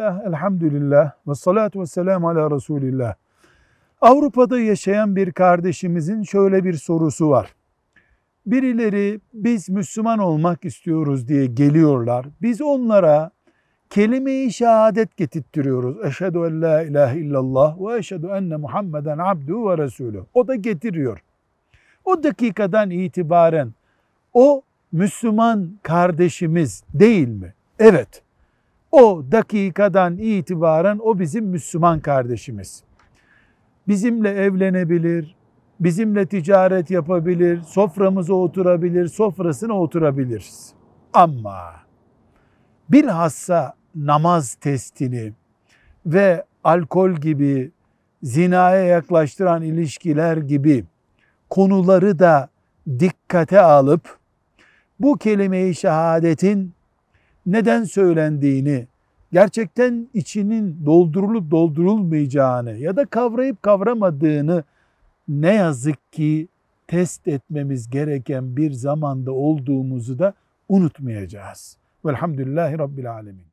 Bismillah, elhamdülillah ve salatu ve selamu ala Resulillah. Avrupa'da yaşayan bir kardeşimizin şöyle bir sorusu var. Birileri biz Müslüman olmak istiyoruz diye geliyorlar. Biz onlara kelime-i şehadet getirtiyoruz. Eşhedü en la ilahe illallah ve eşhedü enne Muhammeden abdu ve resulü. O da getiriyor. O dakikadan itibaren o Müslüman kardeşimiz değil mi? Evet. O dakikadan itibaren o bizim Müslüman kardeşimiz. Bizimle evlenebilir, bizimle ticaret yapabilir, soframıza oturabilir, sofrasına oturabiliriz. Ama bilhassa namaz testini ve alkol gibi zinaya yaklaştıran ilişkiler gibi konuları da dikkate alıp bu kelime-i şehadetin neden söylendiğini, gerçekten içinin doldurulup doldurulmayacağını ya da kavrayıp kavramadığını ne yazık ki test etmemiz gereken bir zamanda olduğumuzu da unutmayacağız. Velhamdülillahi Rabbil Alemin.